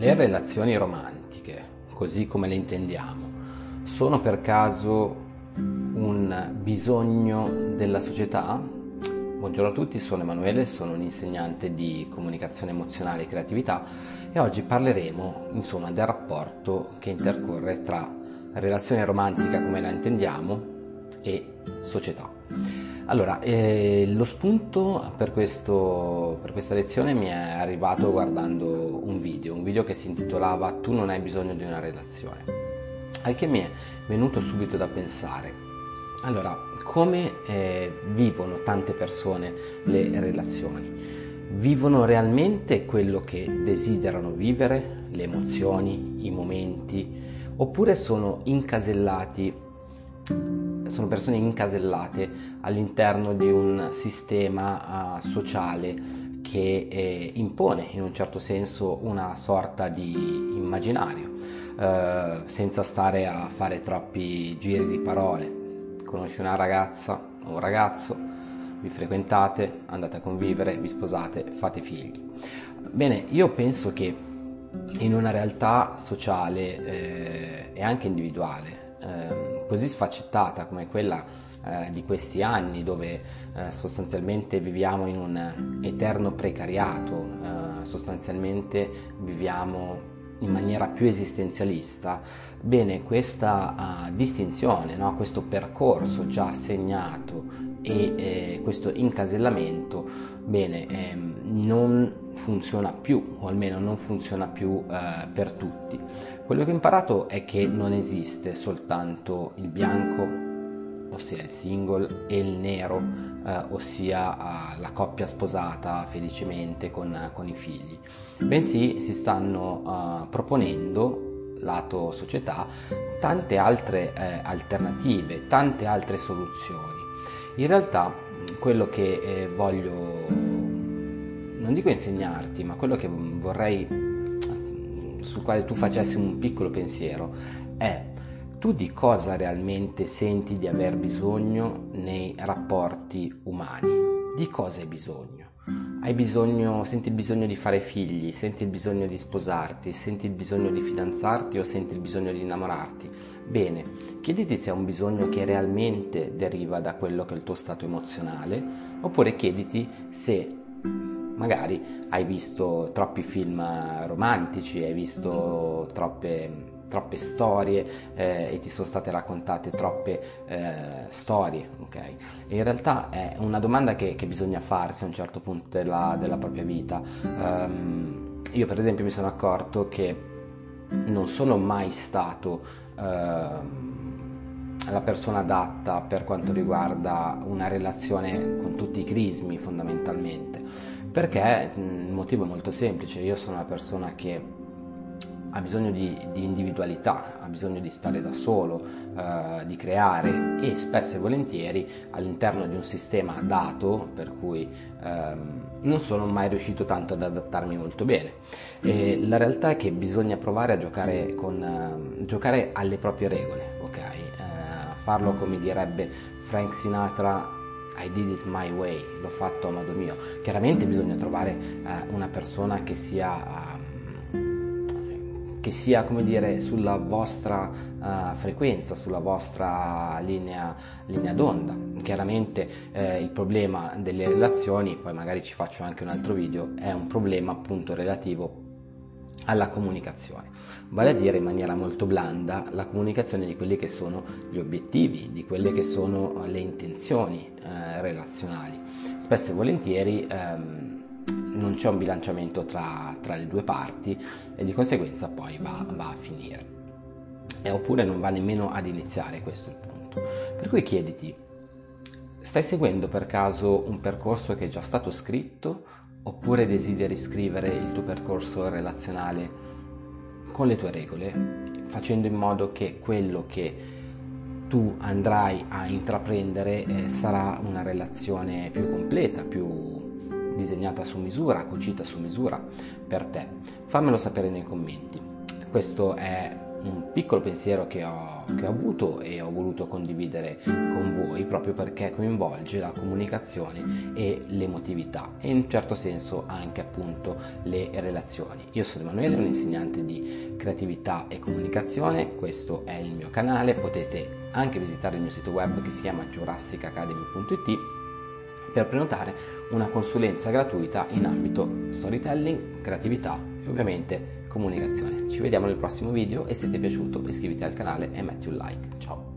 Le relazioni romantiche, così come le intendiamo, sono per caso un bisogno della società? Buongiorno a tutti, sono Emanuele, sono un insegnante di comunicazione emozionale e creatività e oggi parleremo insomma del rapporto che intercorre tra relazione romantica come la intendiamo e società. Allora, eh, lo spunto per, questo, per, questa lezione mi è arrivato guardando un video, un video che si intitolava Tu non hai bisogno di una relazione, al che mi è venuto subito da pensare. Allora, come eh, vivono tante persone le relazioni? Vivono realmente quello che desiderano vivere, le emozioni, i momenti, oppure sono incasellati sono persone incasellate all'interno di un sistema uh, sociale che eh, impone in un certo senso una sorta di immaginario, uh, senza stare a fare troppi giri di parole. Conosci una ragazza o un ragazzo, vi frequentate, andate a convivere, vi sposate, fate figli. Bene, io penso che in una realtà sociale eh, e anche individuale, eh, così sfaccettata come quella eh, di questi anni dove eh, sostanzialmente viviamo in un eterno precariato, eh, sostanzialmente viviamo in maniera più esistenzialista, bene questa uh, distinzione, no? questo percorso già segnato e eh, questo incasellamento, bene, ehm, non funziona più, o almeno non funziona più eh, per tutti. Quello che ho imparato è che non esiste soltanto il bianco, ossia il single, e il nero, eh, ossia eh, la coppia sposata felicemente con, con, i figli, bensì si stanno eh, proponendo, lato società, tante altre eh, alternative, tante altre soluzioni. In realtà quello che eh, voglio, non dico insegnarti, ma quello che vorrei sul quale tu facessi un piccolo pensiero è tu di cosa realmente senti di aver bisogno nei rapporti umani? Di cosa hai bisogno? Hai bisogno, senti il bisogno di fare figli, senti il bisogno di sposarti, senti il bisogno di fidanzarti o senti il bisogno di innamorarti? Bene, chiediti se è un bisogno che realmente deriva da quello che è il tuo stato emozionale, oppure chiediti se magari hai visto troppi film romantici, hai visto troppe, troppe storie eh, e ti sono state raccontate troppe eh, storie, ok? E in realtà è una domanda che, che, bisogna farsi a un certo punto della, della propria vita. Um, io per esempio mi sono accorto che non sono mai stato uh, la persona adatta per quanto riguarda una relazione con tutti i crismi fondamentalmente perché il motivo è molto semplice, io sono una persona che ha bisogno di, di individualità, ha bisogno di stare da solo, eh, di creare e spesso e volentieri all'interno di un sistema dato per cui ehm, non sono mai riuscito tanto ad adattarmi molto bene. E la realtà è che bisogna provare a giocare, con, eh, giocare alle proprie regole, ok? Eh, farlo come direbbe Frank Sinatra i did it my way, l'ho fatto a modo mio. Chiaramente bisogna trovare eh, una persona che sia, uh, che sia, come dire, sulla vostra uh, frequenza, sulla vostra linea, linea d'onda. Chiaramente eh, il problema delle relazioni, poi magari ci faccio anche un altro video, è un problema appunto relativo alla comunicazione, vale a dire in maniera molto blanda la comunicazione di quelli che sono gli obiettivi, di quelle che sono le intenzioni eh, relazionali. Spesso e volentieri ehm, non c'è un bilanciamento tra, tra, le due parti e di conseguenza poi va, va a finire. E oppure non va nemmeno ad iniziare, questo è il punto. Per cui chiediti, stai seguendo per caso un percorso che è già stato scritto oppure desideri scrivere il tuo percorso relazionale con le tue regole, facendo in modo che quello che tu andrai a intraprendere eh, sarà una relazione più completa, più disegnata su misura, cucita su misura per te. Fammelo sapere nei commenti. Questo è un piccolo pensiero che ho, che ho avuto e ho voluto condividere con voi proprio perché coinvolge la comunicazione e l'emotività e in un certo senso anche appunto le relazioni. Io sono Emanuele, un insegnante di creatività e comunicazione, questo è il mio canale, potete anche visitare il mio sito web che si chiama jurassicacademy.it per prenotare una consulenza gratuita in ambito storytelling, creatività ovviamente comunicazione. Ci vediamo nel prossimo video e se ti è piaciuto iscriviti al canale e metti un like. Ciao!